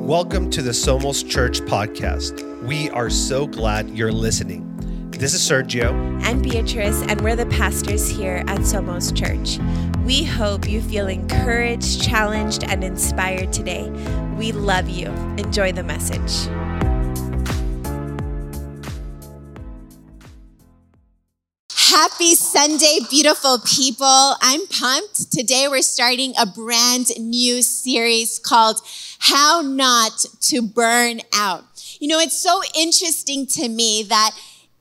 Welcome to the Somos Church podcast. We are so glad you're listening. This is Sergio. and Beatriz, and we're the pastors here at Somos Church. We hope you feel encouraged, challenged, and inspired today. We love you. Enjoy the message. Happy Sunday, beautiful people. I'm pumped. Today we're starting a brand new series called How Not to Burn Out. You know, it's so interesting to me that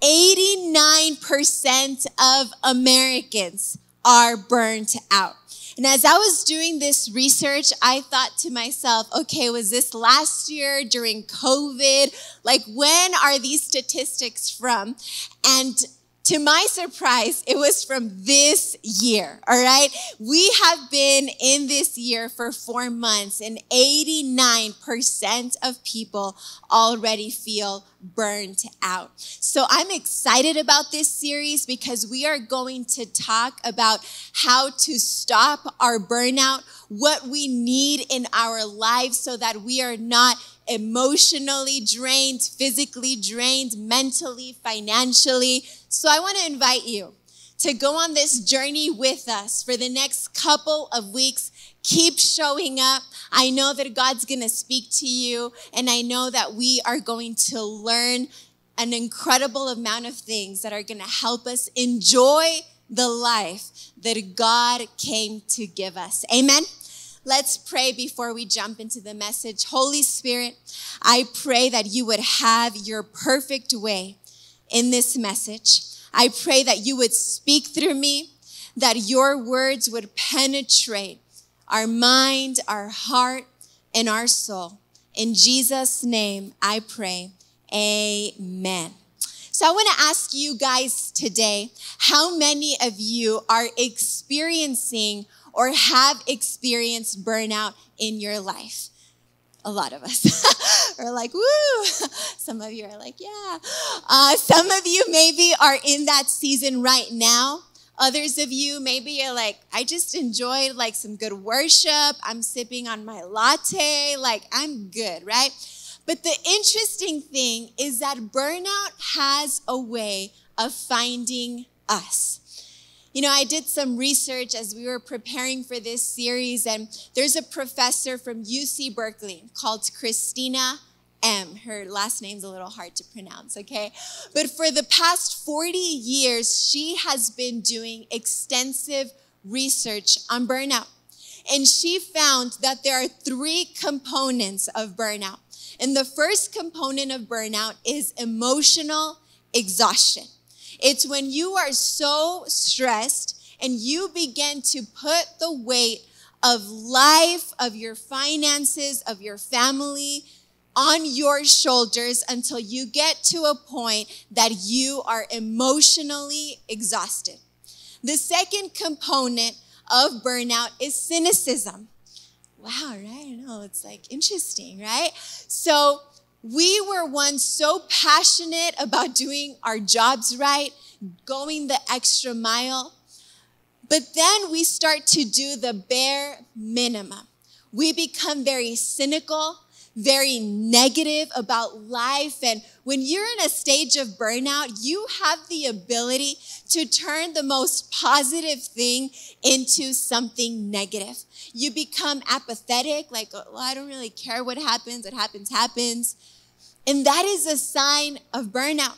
89% of Americans are burnt out. And as I was doing this research, I thought to myself, okay, was this last year during COVID? Like, when are these statistics from? And to my surprise, it was from this year, all right? We have been in this year for four months, and 89% of people already feel burned out. So I'm excited about this series because we are going to talk about how to stop our burnout, what we need in our lives so that we are not emotionally drained, physically drained, mentally, financially. So I want to invite you to go on this journey with us for the next couple of weeks. Keep showing up. I know that God's going to speak to you, and I know that we are going to learn an incredible amount of things that are going to help us enjoy the life that God came to give us. Amen. Let's pray before we jump into the message. Holy Spirit, I pray that you would have your perfect way in this message. I pray that you would speak through me, that your words would penetrate our mind, our heart, and our soul. In Jesus' name, I pray. Amen. So I want to ask you guys today how many of you are experiencing or have experienced burnout in your life? A lot of us are like, woo. Some of you are like, yeah. Uh, some of you maybe are in that season right now. Others of you, maybe you're like, I just enjoyed like some good worship. I'm sipping on my latte. Like, I'm good, right? But the interesting thing is that burnout has a way of finding us. You know, I did some research as we were preparing for this series, and there's a professor from UC Berkeley called Christina M. Her last name's a little hard to pronounce, okay? But for the past 40 years, she has been doing extensive research on burnout. And she found that there are three components of burnout. And the first component of burnout is emotional exhaustion. It's when you are so stressed and you begin to put the weight of life, of your finances, of your family on your shoulders until you get to a point that you are emotionally exhausted. The second component of burnout is cynicism. Wow, right? I know, it's like interesting, right? So, we were once so passionate about doing our jobs right, going the extra mile, but then we start to do the bare minimum. We become very cynical, very negative about life. And when you're in a stage of burnout, you have the ability to turn the most positive thing into something negative. You become apathetic, like, well, I don't really care what happens, what happens, happens. And that is a sign of burnout.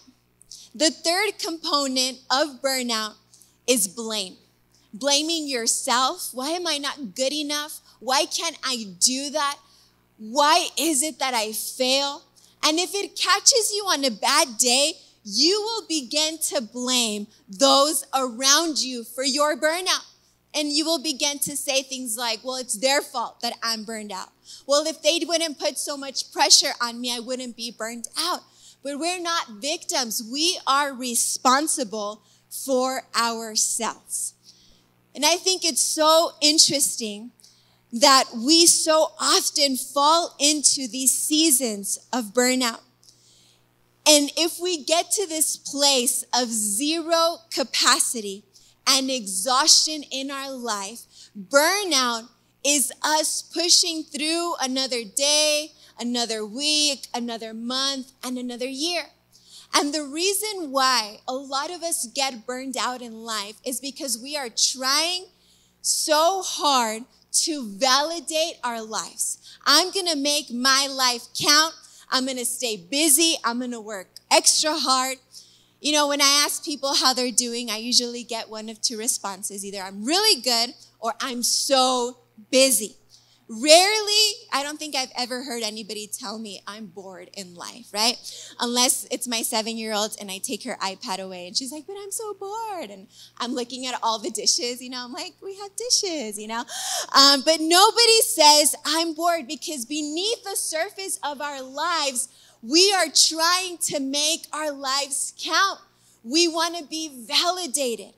The third component of burnout is blame. Blaming yourself. Why am I not good enough? Why can't I do that? Why is it that I fail? And if it catches you on a bad day, you will begin to blame those around you for your burnout. And you will begin to say things like, well, it's their fault that I'm burned out. Well, if they wouldn't put so much pressure on me, I wouldn't be burned out. But we're not victims. We are responsible for ourselves. And I think it's so interesting that we so often fall into these seasons of burnout. And if we get to this place of zero capacity and exhaustion in our life, burnout is us pushing through another day, another week, another month, and another year. And the reason why a lot of us get burned out in life is because we are trying so hard to validate our lives. I'm gonna make my life count. I'm gonna stay busy. I'm gonna work extra hard. You know, when I ask people how they're doing, I usually get one of two responses either I'm really good or I'm so busy. Rarely, I don't think I've ever heard anybody tell me I'm bored in life, right? Unless it's my seven year old and I take her iPad away and she's like, but I'm so bored. And I'm looking at all the dishes, you know, I'm like, we have dishes, you know? Um, but nobody says I'm bored because beneath the surface of our lives, we are trying to make our lives count. We want to be validated.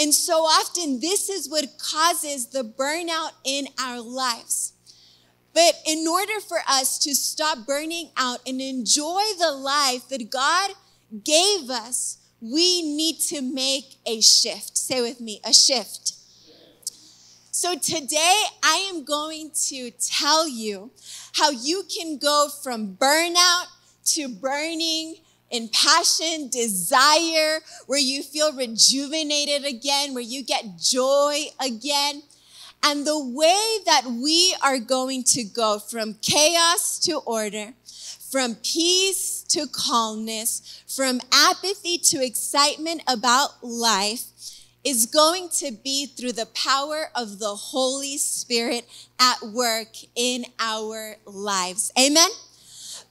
And so often, this is what causes the burnout in our lives. But in order for us to stop burning out and enjoy the life that God gave us, we need to make a shift. Say with me, a shift. So today I am going to tell you how you can go from burnout to burning in passion, desire, where you feel rejuvenated again, where you get joy again. And the way that we are going to go from chaos to order, from peace to calmness, from apathy to excitement about life is going to be through the power of the Holy Spirit at work in our lives. Amen.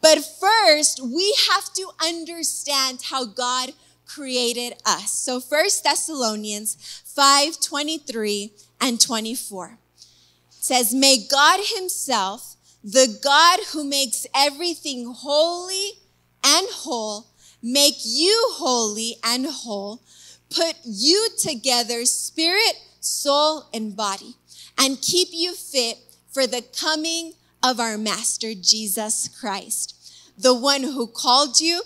But first, we have to understand how God created us. So First Thessalonians 5 23 and 24 says, May God Himself, the God who makes everything holy and whole, make you holy and whole, put you together, spirit, soul, and body, and keep you fit for the coming of our Master Jesus Christ. The one who called you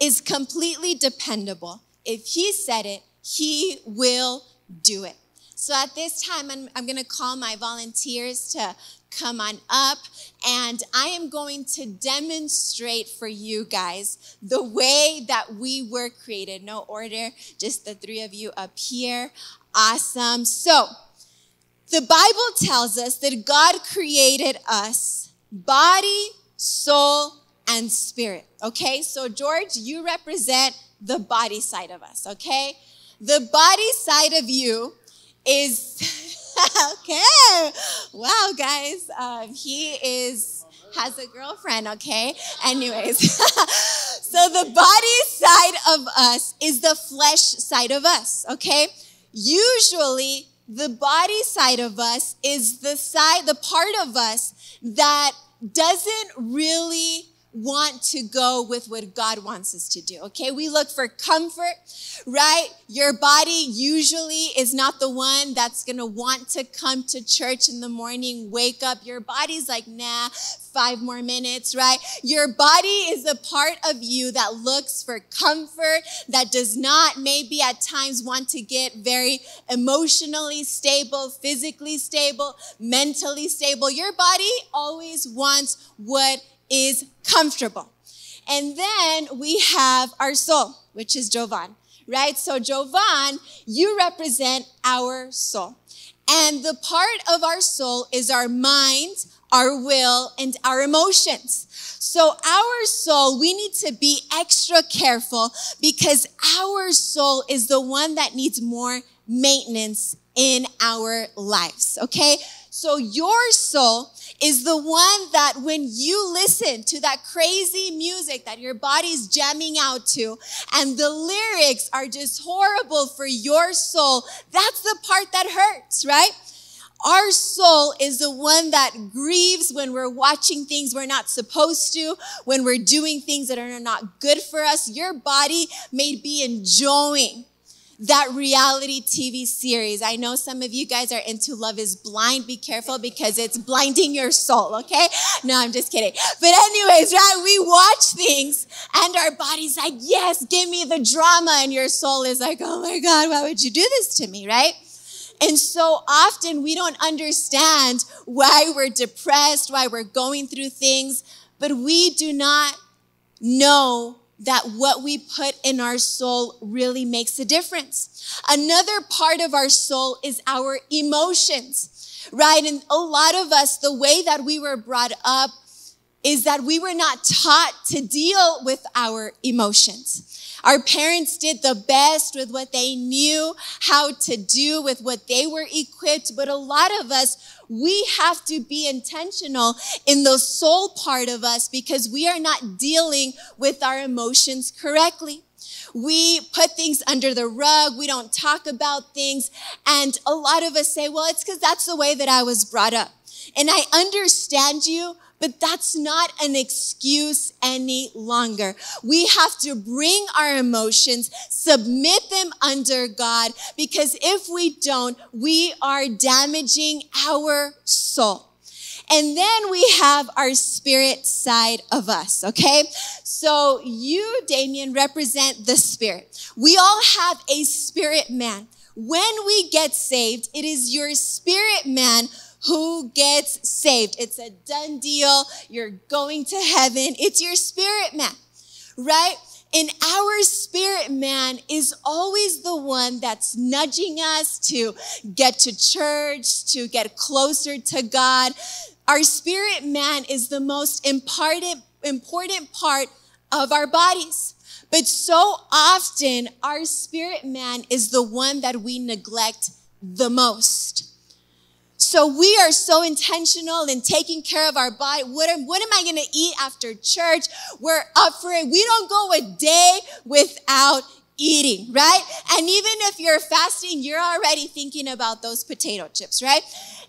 is completely dependable. If he said it, he will do it. So at this time, I'm, I'm going to call my volunteers to come on up and I am going to demonstrate for you guys the way that we were created. No order, just the three of you up here. Awesome. So, the Bible tells us that God created us body, soul, and spirit. Okay, so George, you represent the body side of us. Okay, the body side of you is okay. Wow, guys, um, he is has a girlfriend. Okay, anyways, so the body side of us is the flesh side of us. Okay, usually the body side of us is the side, the part of us that doesn't really want to go with what God wants us to do. Okay, we look for comfort, right? Your body usually is not the one that's gonna want to come to church in the morning, wake up. Your body's like, nah, five more minutes, right? Your body is a part of you that looks for comfort, that does not maybe at times want to get very emotionally stable, physically stable, mentally stable. Your body always wants what is comfortable. And then we have our soul, which is Jovan, right? So, Jovan, you represent our soul. And the part of our soul is our mind, our will, and our emotions. So, our soul, we need to be extra careful because our soul is the one that needs more maintenance in our lives, okay? So, your soul is the one that when you listen to that crazy music that your body's jamming out to and the lyrics are just horrible for your soul, that's the part that hurts, right? Our soul is the one that grieves when we're watching things we're not supposed to, when we're doing things that are not good for us. Your body may be enjoying that reality TV series. I know some of you guys are into Love is Blind. Be careful because it's blinding your soul, okay? No, I'm just kidding. But, anyways, right? We watch things and our body's like, yes, give me the drama. And your soul is like, oh my God, why would you do this to me, right? And so often we don't understand why we're depressed, why we're going through things, but we do not know that what we put in our soul really makes a difference. Another part of our soul is our emotions, right? And a lot of us, the way that we were brought up is that we were not taught to deal with our emotions. Our parents did the best with what they knew how to do with what they were equipped. But a lot of us, we have to be intentional in the soul part of us because we are not dealing with our emotions correctly. We put things under the rug. We don't talk about things. And a lot of us say, well, it's because that's the way that I was brought up. And I understand you, but that's not an excuse any longer. We have to bring our emotions, submit them under God, because if we don't, we are damaging our soul. And then we have our spirit side of us, okay? So you, Damien, represent the spirit. We all have a spirit man. When we get saved, it is your spirit man who gets saved. It's a done deal. You're going to heaven. It's your spirit man, right? And our spirit man is always the one that's nudging us to get to church, to get closer to God. Our spirit man is the most important, important part of our bodies. But so often, our spirit man is the one that we neglect the most. So we are so intentional in taking care of our body. What am, what am I going to eat after church? We're up for it. We don't go a day without eating, right? And even if you're fasting, you're already thinking about those potato chips, right?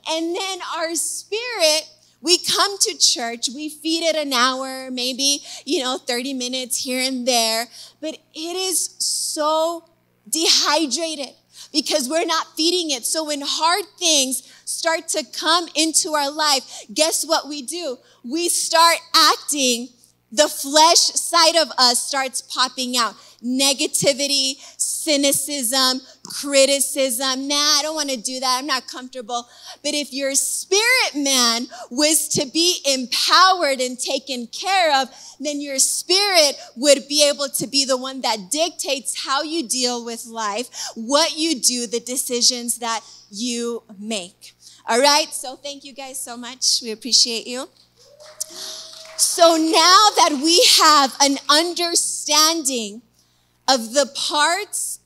And then our spirit, we come to church, we feed it an hour, maybe, you know, 30 minutes here and there, but it is so dehydrated because we're not feeding it. So when hard things start to come into our life, guess what we do? We start acting the flesh side of us starts popping out. Negativity, cynicism, criticism. Nah, I don't want to do that. I'm not comfortable. But if your spirit man was to be empowered and taken care of, then your spirit would be able to be the one that dictates how you deal with life, what you do, the decisions that you make. All right. So thank you guys so much. We appreciate you. So now that we have an understanding of the parts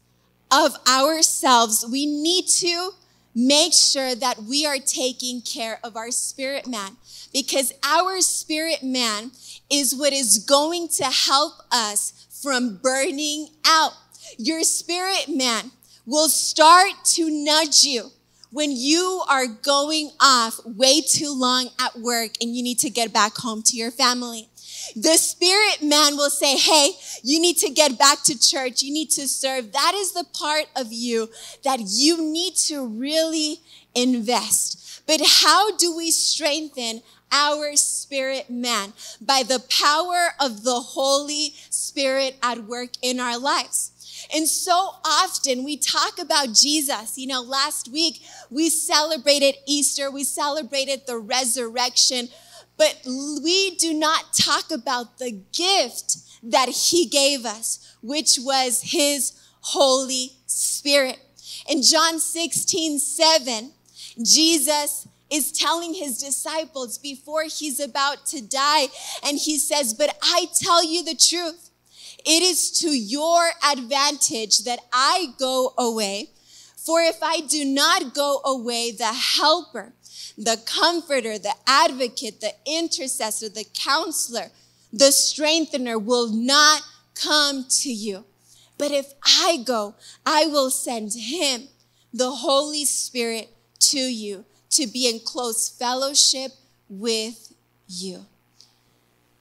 of ourselves, we need to make sure that we are taking care of our spirit man because our spirit man is what is going to help us from burning out. Your spirit man will start to nudge you when you are going off way too long at work and you need to get back home to your family. The spirit man will say, Hey, you need to get back to church. You need to serve. That is the part of you that you need to really invest. But how do we strengthen our spirit man? By the power of the Holy Spirit at work in our lives. And so often we talk about Jesus. You know, last week we celebrated Easter, we celebrated the resurrection, but we do not talk about the gift that he gave us, which was his Holy Spirit. In John 16, 7, Jesus is telling his disciples before he's about to die, and he says, But I tell you the truth. It is to your advantage that I go away. For if I do not go away, the helper, the comforter, the advocate, the intercessor, the counselor, the strengthener will not come to you. But if I go, I will send him, the Holy Spirit, to you to be in close fellowship with you.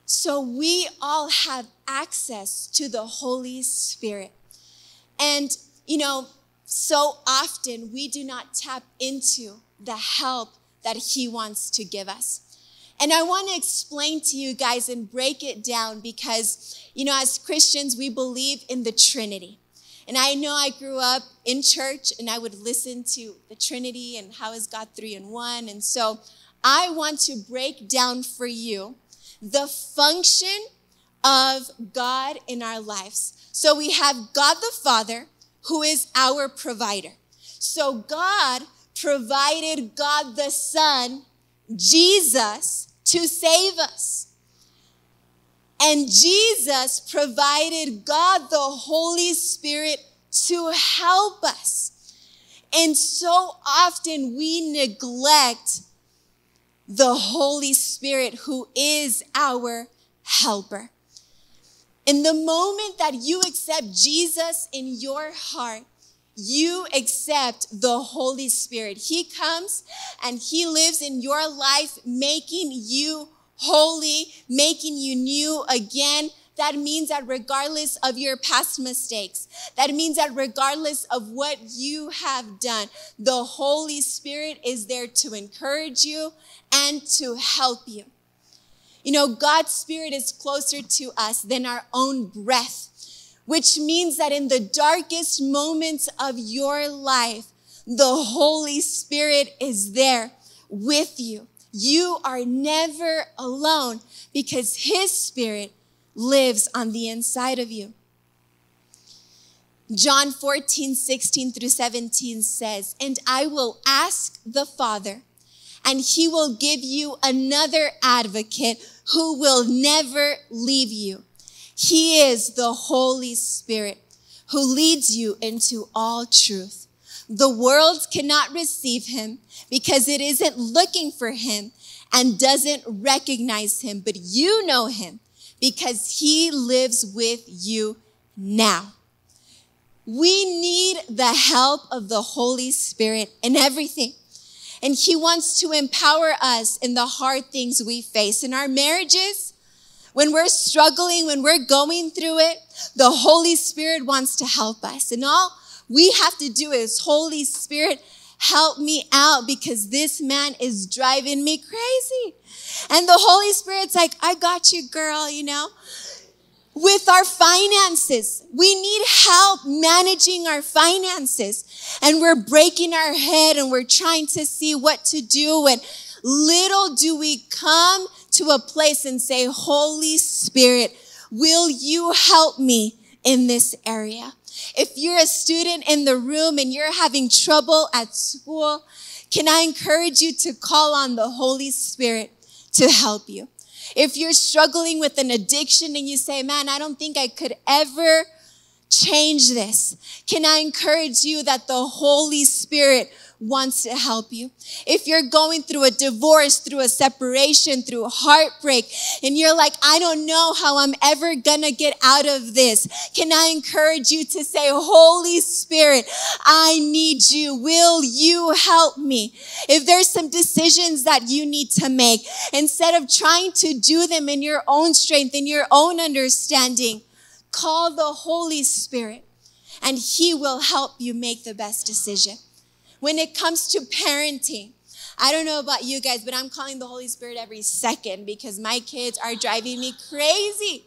So we all have access to the Holy Spirit. And, you know, so often we do not tap into the help that He wants to give us. And I want to explain to you guys and break it down because, you know, as Christians, we believe in the Trinity. And I know I grew up in church and I would listen to the Trinity and how is God three in one. And so I want to break down for you the function of God in our lives. So we have God the Father, who is our provider. So God provided God the Son, Jesus, to save us. And Jesus provided God the Holy Spirit to help us. And so often we neglect the Holy Spirit who is our helper. In the moment that you accept Jesus in your heart, you accept the Holy Spirit. He comes and He lives in your life, making you holy, making you new again. That means that regardless of your past mistakes, that means that regardless of what you have done, the Holy Spirit is there to encourage you and to help you. You know, God's Spirit is closer to us than our own breath which means that in the darkest moments of your life, the Holy Spirit is there with you. You are never alone because His Spirit lives on the inside of you. John 14, 16 through 17 says, And I will ask the Father, and He will give you another advocate who will never leave you he is the Holy Spirit who leads you into all truth. The world cannot receive him because it isn't looking for him and doesn't recognize him, but you know him because he lives with you now. We need the help of the Holy Spirit in everything. And he wants to empower us in the hard things we face in our marriages, when we're struggling, when we're going through it, the Holy Spirit wants to help us. And all we have to do is, Holy Spirit, help me out because this man is driving me crazy. And the Holy Spirit's like, I got you, girl, you know? With our finances, we need help managing our finances. And we're breaking our head and we're trying to see what to do. And little do we come to a place and say, Holy Spirit, will you help me in this area? If you're a student in the room and you're having trouble at school, can I encourage you to call on the Holy Spirit to help you? If you're struggling with an addiction and you say, man, I don't think I could ever change this, can I encourage you that the Holy Spirit wants to help you. If you're going through a divorce, through a separation, through heartbreak, and you're like, I don't know how I'm ever gonna get out of this, can I encourage you to say, Holy Spirit, I need you. Will you help me? If there's some decisions that you need to make, instead of trying to do them in your own strength, in your own understanding, call the Holy Spirit and He will help you make the best decision. When it comes to parenting, I don't know about you guys, but I'm calling the Holy Spirit every second because my kids are driving me crazy.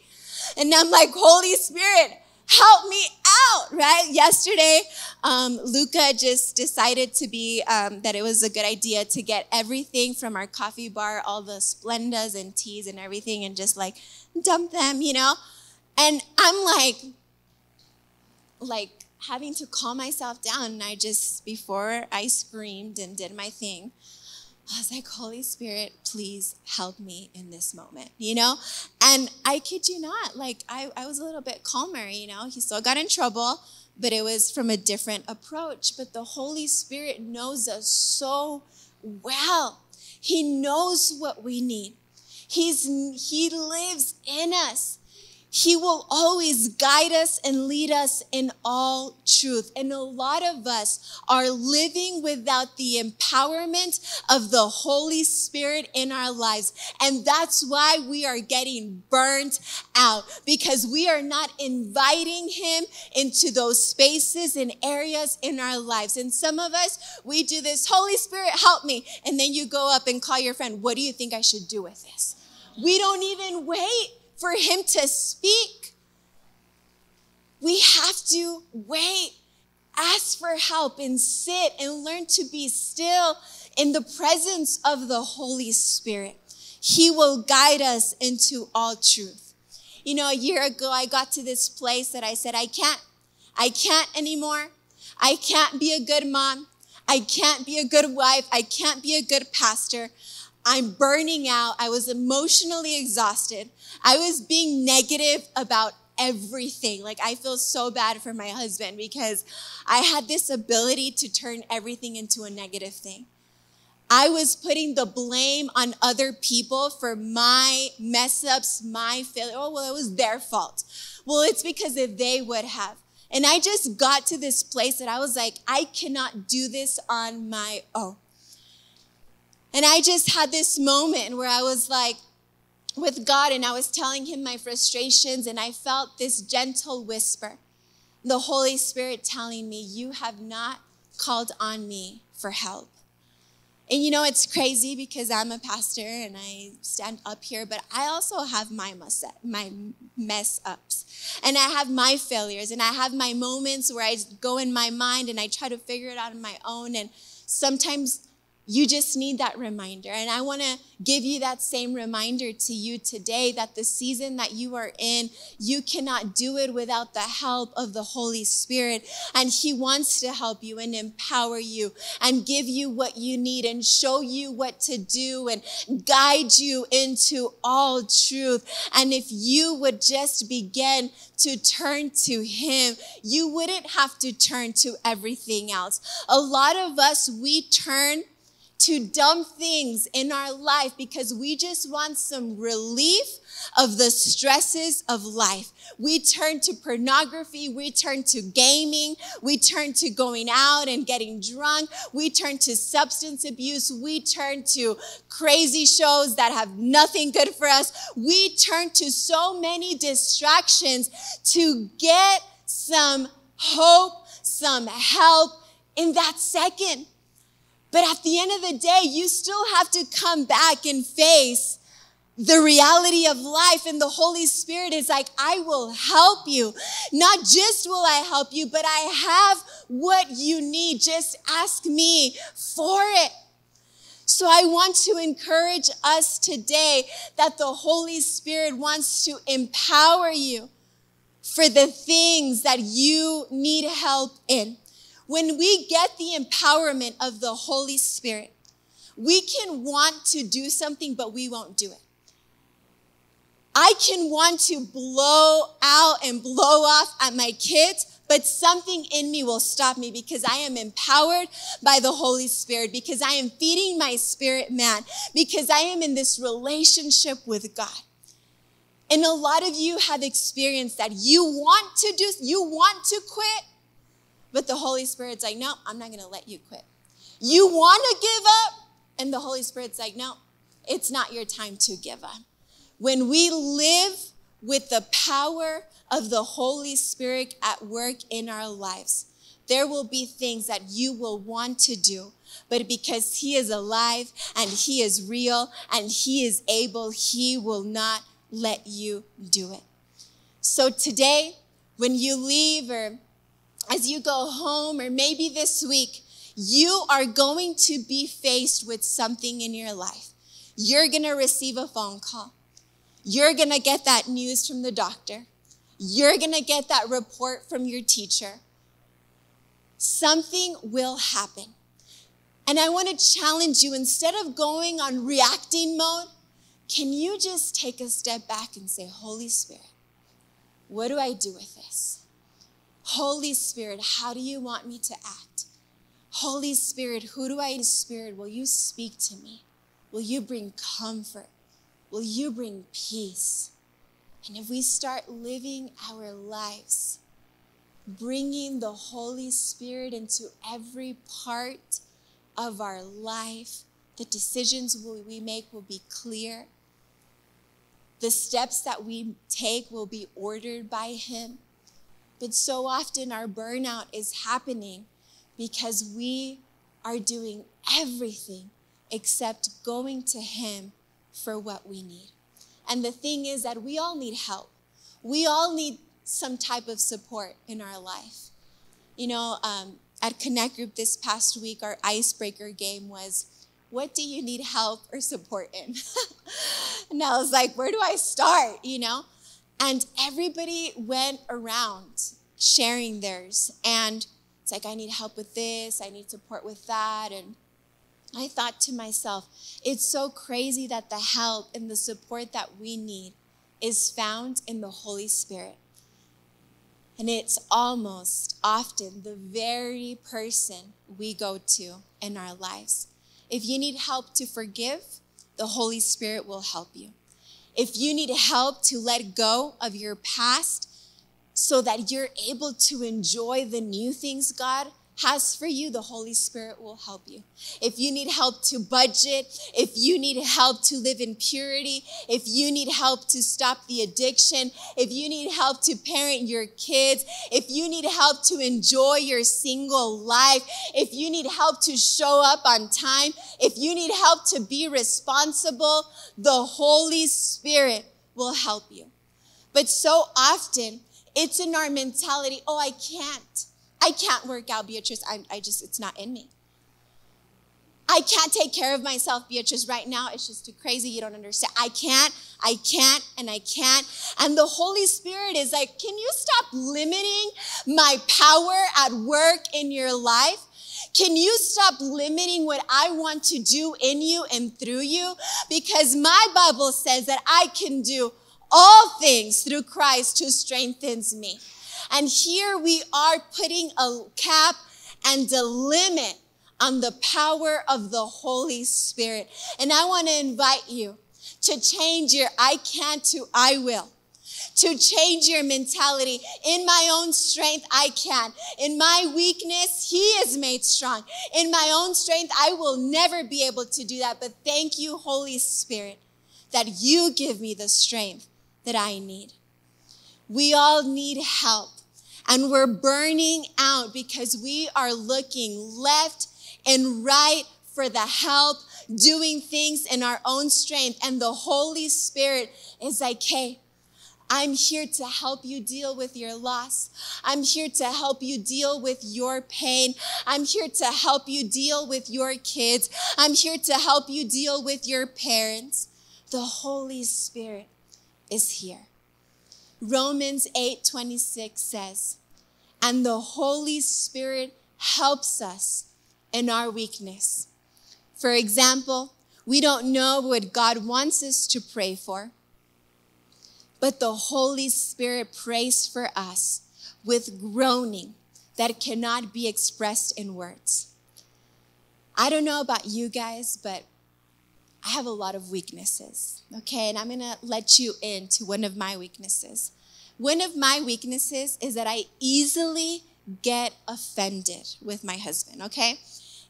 And I'm like, Holy Spirit, help me out, right? Yesterday, um, Luca just decided to be, um, that it was a good idea to get everything from our coffee bar, all the Splendas and teas and everything, and just like dump them, you know? And I'm like, like, having to calm myself down. And I just, before I screamed and did my thing, I was like, Holy Spirit, please help me in this moment, you know? And I kid you not, like, I, I was a little bit calmer, you know? He still got in trouble, but it was from a different approach. But the Holy Spirit knows us so well, He knows what we need. He's, he lives in us. He will always guide us and lead us in all truth. And a lot of us are living without the empowerment of the Holy Spirit in our lives. And that's why we are getting burnt out because we are not inviting Him into those spaces and areas in our lives. And some of us, we do this, Holy Spirit, help me. And then you go up and call your friend, What do you think I should do with this? We don't even wait for him to speak. We have to wait, ask for help, and sit and learn to be still in the presence of the Holy Spirit. He will guide us into all truth. You know, a year ago, I got to this place that I said, I can't, I can't anymore. I can't be a good mom. I can't be a good wife. I can't be a good pastor. I'm burning out. I was emotionally exhausted. I was being negative about everything. Like, I feel so bad for my husband because I had this ability to turn everything into a negative thing. I was putting the blame on other people for my mess ups, my failure. Oh, well, it was their fault. Well, it's because if they would have. And I just got to this place that I was like, I cannot do this on my own. And I just had this moment where I was like, with God, and I was telling him my frustrations, and I felt this gentle whisper the Holy Spirit telling me, You have not called on me for help. And you know, it's crazy because I'm a pastor and I stand up here, but I also have my mess, my mess ups. And I have my failures and I have my moments where I go in my mind and I try to figure it out on my own. And sometimes you just need that reminder. And I want to give you that same reminder to you today that the season that you are in, you cannot do it without the help of the Holy Spirit. And He wants to help you and empower you and give you what you need and show you what to do and guide you into all truth. And if you would just begin to turn to Him, you wouldn't have to turn to everything else. A lot of us, we turn to dumb things in our life because we just want some relief of the stresses of life. We turn to pornography, we turn to gaming, we turn to going out and getting drunk, we turn to substance abuse, we turn to crazy shows that have nothing good for us. We turn to so many distractions to get some hope, some help in that second. But at the end of the day, you still have to come back and face the reality of life. And the Holy Spirit is like, I will help you. Not just will I help you, but I have what you need. Just ask me for it. So I want to encourage us today that the Holy Spirit wants to empower you for the things that you need help in. When we get the empowerment of the Holy Spirit, we can want to do something, but we won't do it. I can want to blow out and blow off at my kids, but something in me will stop me because I am empowered by the Holy Spirit, because I am feeding my spirit man, because I am in this relationship with God. And a lot of you have experienced that. You want to do, you want to quit, but the Holy Spirit's like, no, I'm not going to let you quit. You want to give up? And the Holy Spirit's like, no, it's not your time to give up. When we live with the power of the Holy Spirit at work in our lives, there will be things that you will want to do. But because He is alive and He is real and He is able, He will not let you do it. So today, when you leave or as you go home, or maybe this week, you are going to be faced with something in your life. You're going to receive a phone call. You're going to get that news from the doctor. You're going to get that report from your teacher. Something will happen. And I want to challenge you instead of going on reacting mode, can you just take a step back and say, Holy Spirit, what do I do with this? Holy Spirit, how do you want me to act? Holy Spirit, who do I, Spirit, will you speak to me? Will you bring comfort? Will you bring peace? And if we start living our lives, bringing the Holy Spirit into every part of our life, the decisions we make will be clear. The steps that we take will be ordered by Him. But so often our burnout is happening because we are doing everything except going to Him for what we need. And the thing is that we all need help. We all need some type of support in our life. You know, um, at Connect Group this past week, our icebreaker game was, What do you need help or support in? and I was like, Where do I start? You know? And everybody went around sharing theirs. And it's like, I need help with this, I need support with that. And I thought to myself, it's so crazy that the help and the support that we need is found in the Holy Spirit. And it's almost often the very person we go to in our lives. If you need help to forgive, the Holy Spirit will help you. If you need help to let go of your past so that you're able to enjoy the new things God has for you, the Holy Spirit will help you. If you need help to budget, if you need help to live in purity, if you need help to stop the addiction, if you need help to parent your kids, if you need help to enjoy your single life, if you need help to show up on time, if you need help to be responsible, the Holy Spirit will help you. But so often, it's in our mentality, oh, I can't. I can't work out, Beatriz. I, I just, it's not in me. I can't take care of myself, Beatriz, right now. It's just too crazy. You don't understand. I can't, I can't, and I can't. And the Holy Spirit is like, can you stop limiting my power at work in your life? Can you stop limiting what I want to do in you and through you? Because my Bible says that I can do all things through Christ who strengthens me. And here we are putting a cap and a limit on the power of the Holy Spirit. And I want to invite you to change your I can't to I will. To change your mentality. In my own strength, I can. In my weakness, He is made strong. In my own strength, I will never be able to do that. But thank you, Holy Spirit, that you give me the strength that I need. We all need help and we're burning out because we are looking left and right for the help, doing things in our own strength. And the Holy Spirit is like, hey, I'm here to help you deal with your loss. I'm here to help you deal with your pain. I'm here to help you deal with your kids. I'm here to help you deal with your parents. The Holy Spirit is here. Romans 8 26 says, And the Holy Spirit helps us in our weakness. For example, we don't know what God wants us to pray for, but the Holy Spirit prays for us with groaning that cannot be expressed in words. I don't know about you guys, but I have a lot of weaknesses, okay? And I'm gonna let you into one of my weaknesses. One of my weaknesses is that I easily get offended with my husband, okay?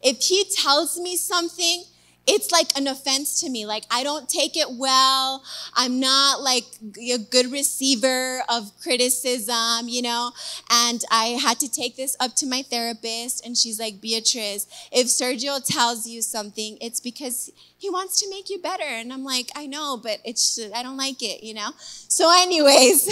If he tells me something it's like an offense to me. Like, I don't take it well. I'm not like a good receiver of criticism, you know? And I had to take this up to my therapist, and she's like, Beatriz, if Sergio tells you something, it's because he wants to make you better. And I'm like, I know, but it's, I don't like it, you know? So, anyways,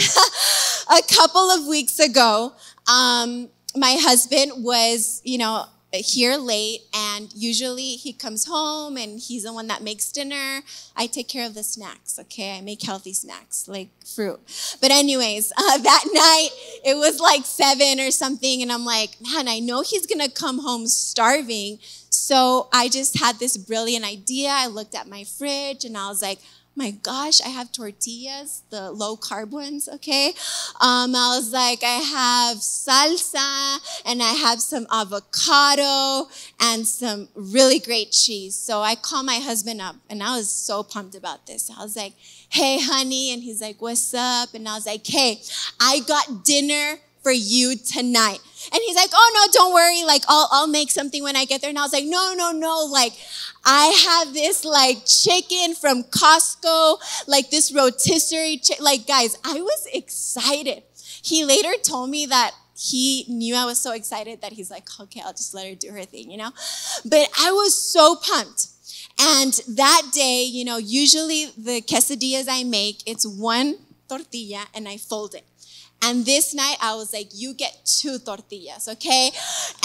a couple of weeks ago, um, my husband was, you know, here late and usually he comes home and he's the one that makes dinner. I take care of the snacks okay? I make healthy snacks like fruit. But anyways uh, that night it was like seven or something and i'm like man i know he's gonna come home starving. So i just had this brilliant idea. I looked at my fridge and i was like my gosh, I have tortillas, the low carb ones, okay? Um, I was like, I have salsa and I have some avocado and some really great cheese. So I call my husband up and I was so pumped about this. I was like, hey, honey. And he's like, what's up? And I was like, hey, I got dinner for you tonight. And he's like, oh no, don't worry. Like, I'll, I'll make something when I get there. And I was like, no, no, no. Like, I have this like chicken from Costco, like this rotisserie. Like, guys, I was excited. He later told me that he knew I was so excited that he's like, okay, I'll just let her do her thing, you know? But I was so pumped. And that day, you know, usually the quesadillas I make, it's one tortilla and I fold it. And this night I was like, you get two tortillas, okay?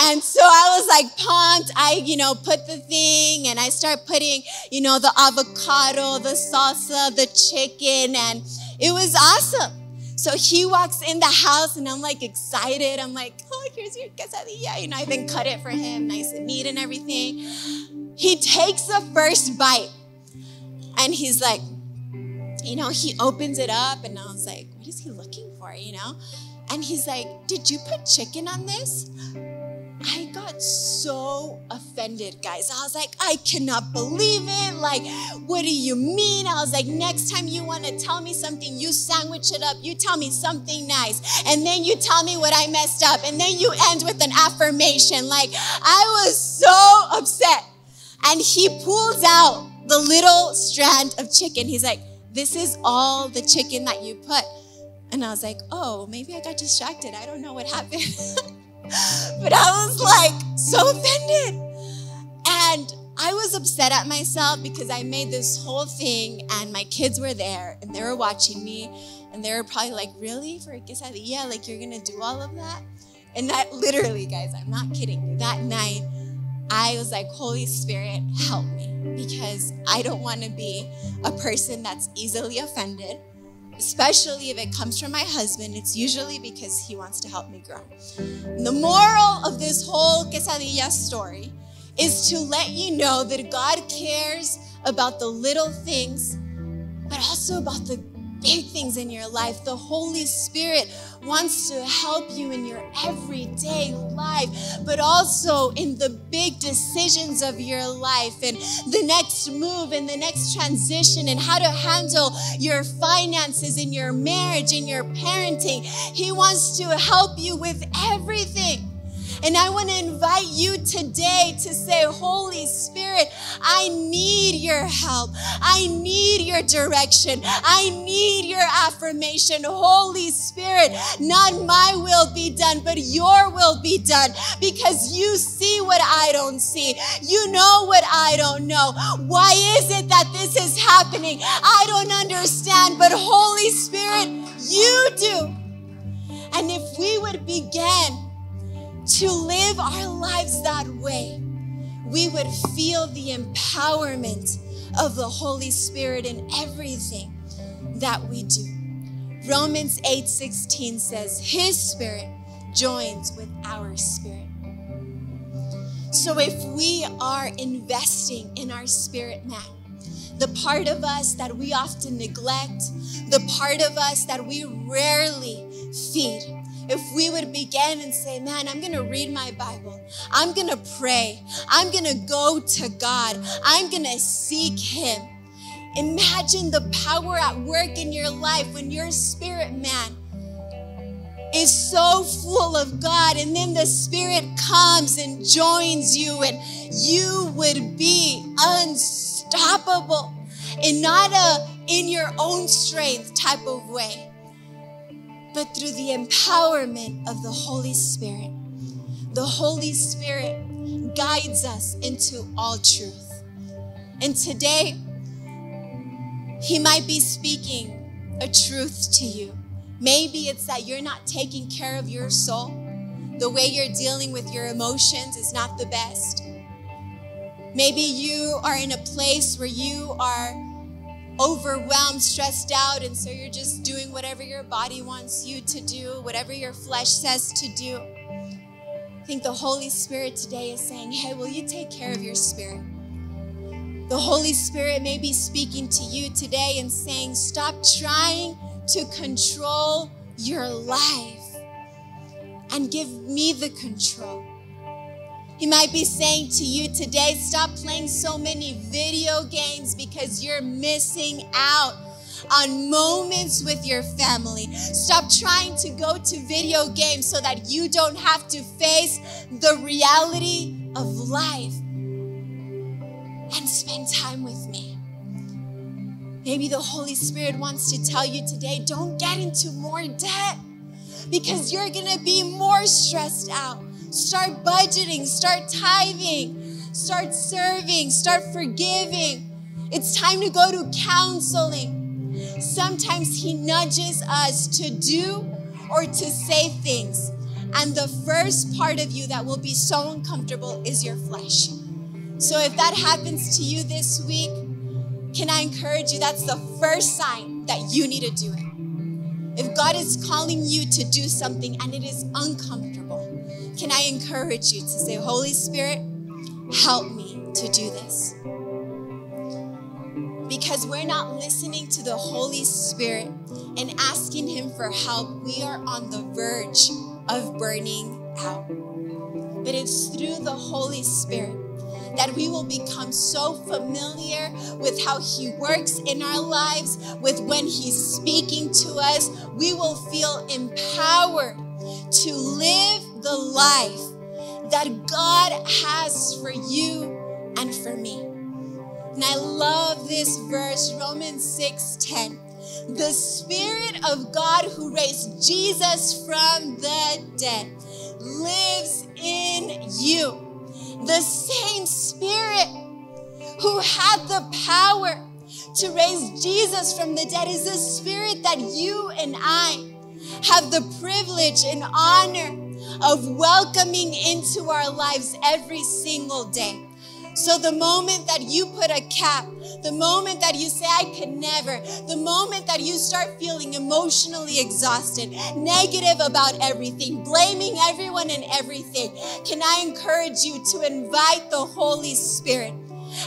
And so I was like pumped. I, you know, put the thing and I start putting, you know, the avocado, the salsa, the chicken, and it was awesome. So he walks in the house and I'm like excited. I'm like, oh, here's your quesadilla. You know, I even cut it for him, nice and neat and everything. He takes the first bite and he's like, you know, he opens it up and I was like, what is he looking for, you know? And he's like, did you put chicken on this? I got so offended, guys. I was like, I cannot believe it. Like, what do you mean? I was like, next time you want to tell me something, you sandwich it up. You tell me something nice. And then you tell me what I messed up. And then you end with an affirmation. Like, I was so upset. And he pulls out the little strand of chicken. He's like, This is all the chicken that you put. And I was like, Oh, maybe I got distracted. I don't know what happened. but I was like so offended. And I was upset at myself because I made this whole thing and my kids were there and they were watching me and they were probably like, Really? For a quesadilla? Like, you're gonna do all of that? And that literally, guys, I'm not kidding you, that night, I was like, Holy Spirit, help me because I don't want to be a person that's easily offended, especially if it comes from my husband. It's usually because he wants to help me grow. And the moral of this whole quesadilla story is to let you know that God cares about the little things, but also about the big things in your life. The Holy Spirit wants to help you in your everyday life, but also in the big decisions of your life and the next move and the next transition and how to handle your finances in your marriage, in your parenting. He wants to help you with everything. And I want to invite you today to say, Holy Spirit, I need your help. I need your direction. I need your affirmation. Holy Spirit, not my will be done, but your will be done because you see what I don't see. You know what I don't know. Why is it that this is happening? I don't understand, but Holy Spirit, you do. And if we would begin to live our lives that way, we would feel the empowerment of the Holy Spirit in everything that we do. Romans 8:16 says, "His spirit joins with our spirit." So if we are investing in our spirit man, the part of us that we often neglect, the part of us that we rarely feed, if we would begin and say, Man, I'm going to read my Bible, I'm going to pray, I'm going to go to God, I'm going to seek Him. Imagine the power at work in your life when your spirit man is so full of God, and then the Spirit comes and joins you, and you would be unstoppable and not a in your own strength type of way but through the empowerment of the Holy Spirit. The Holy Spirit guides us into all truth. And today, He might be speaking a truth to you. Maybe it's that you're not taking care of your soul. The way you're dealing with your emotions is not the best. Maybe you are in a place where you are overwhelmed, stressed out, and so you're just doing whatever your body wants you to do, whatever your flesh says to do. I think the Holy Spirit today is saying, Hey, will you take care of your spirit? The Holy Spirit may be speaking to you today and saying, Stop trying to control your life and give me the control. He might be saying to you today, stop playing so many video games because you're missing out on moments with your family. Stop trying to go to video games so that you don't have to face the reality of life and spend time with me. Maybe the Holy Spirit wants to tell you today don't get into more debt because you're gonna be more stressed out. Start budgeting, start tithing, start serving, start forgiving. It's time to go to counseling. Sometimes He nudges us to do or to say things. And the first part of you that will be so uncomfortable is your flesh. So if that happens to you this week, can I encourage you? That's the first sign that you need to do it. If God is calling you to do something and it is uncomfortable, can I encourage you to say, Holy Spirit, help me to do this? Because we're not listening to the Holy Spirit and asking Him for help, we are on the verge of burning out. But it's through the Holy Spirit that we will become so familiar with how He works in our lives, with when He's speaking to us. We will feel empowered to live the life that God has for you and for me. And I love this verse, Romans 6 10. The Spirit of God who raised Jesus from the dead lives in you. The same Spirit who had the power to raise Jesus from the dead is the Spirit that you and I have the privilege and honor of welcoming into our lives every single day. So, the moment that you put a cap, the moment that you say, I can never, the moment that you start feeling emotionally exhausted, negative about everything, blaming everyone and everything, can I encourage you to invite the Holy Spirit?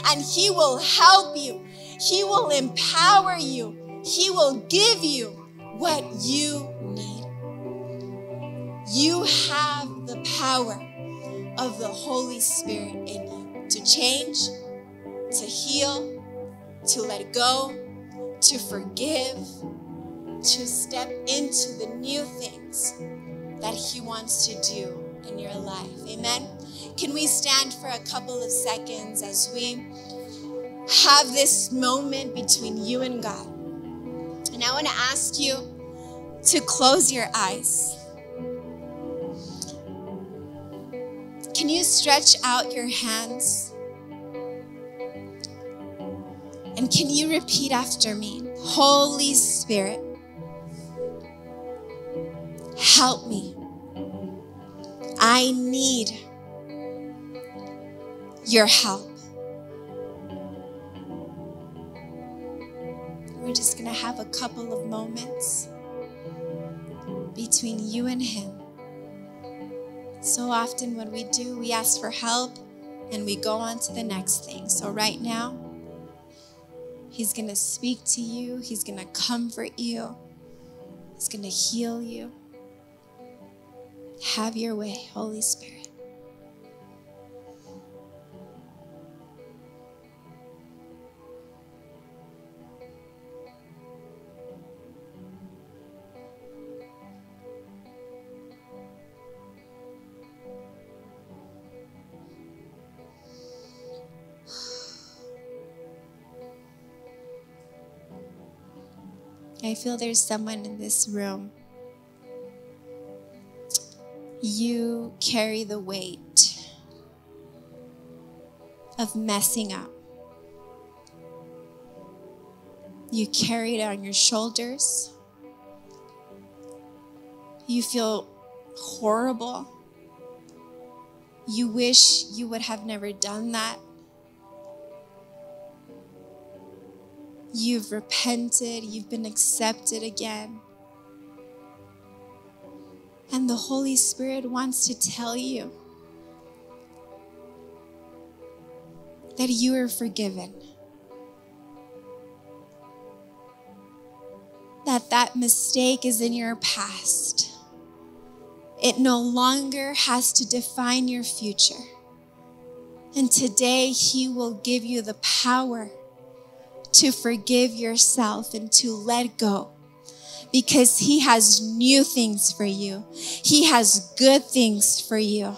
And He will help you, He will empower you, He will give you what you. You have the power of the Holy Spirit in you to change, to heal, to let go, to forgive, to step into the new things that He wants to do in your life. Amen. Can we stand for a couple of seconds as we have this moment between you and God? And I want to ask you to close your eyes. Can you stretch out your hands? And can you repeat after me? Holy Spirit, help me. I need your help. We're just going to have a couple of moments between you and Him. So often, when we do, we ask for help and we go on to the next thing. So, right now, He's going to speak to you, He's going to comfort you, He's going to heal you. Have your way, Holy Spirit. Feel there's someone in this room. You carry the weight of messing up. You carry it on your shoulders. You feel horrible. You wish you would have never done that. You've repented, you've been accepted again. And the Holy Spirit wants to tell you that you are forgiven. That that mistake is in your past. It no longer has to define your future. And today, He will give you the power to forgive yourself and to let go because He has new things for you, He has good things for you.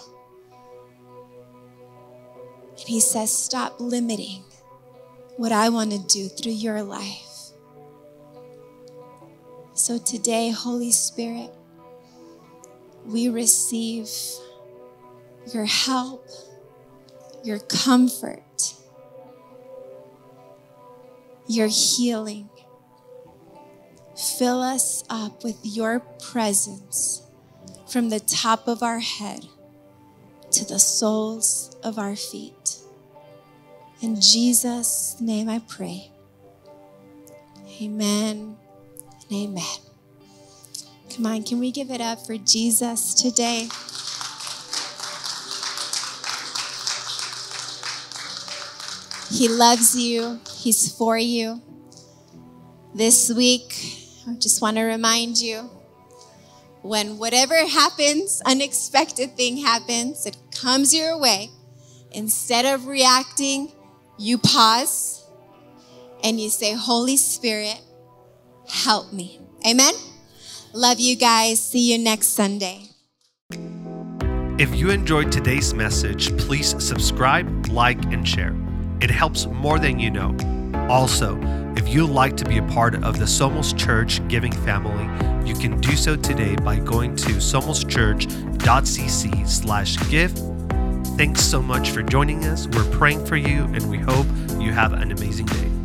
And He says, Stop limiting what I want to do through your life. So today, Holy Spirit, we receive your help, your comfort your healing, fill us up with your presence from the top of our head to the soles of our feet. In Jesus' name I pray. Amen amen. Come on, can we give it up for Jesus today? He loves you, He's for you. This week, I just want to remind you when whatever happens, unexpected thing happens, it comes your way, instead of reacting, you pause and you say, Holy Spirit, help me. Amen. Love you guys. See you next Sunday. If you enjoyed today's message, please subscribe, like, and share. It helps more than you know. Also, if you'd like to be a part of the Somos Church giving family, you can do so today by going to somoschurch.cc slash give. Thanks so much for joining us. We're praying for you and we hope you have an amazing day.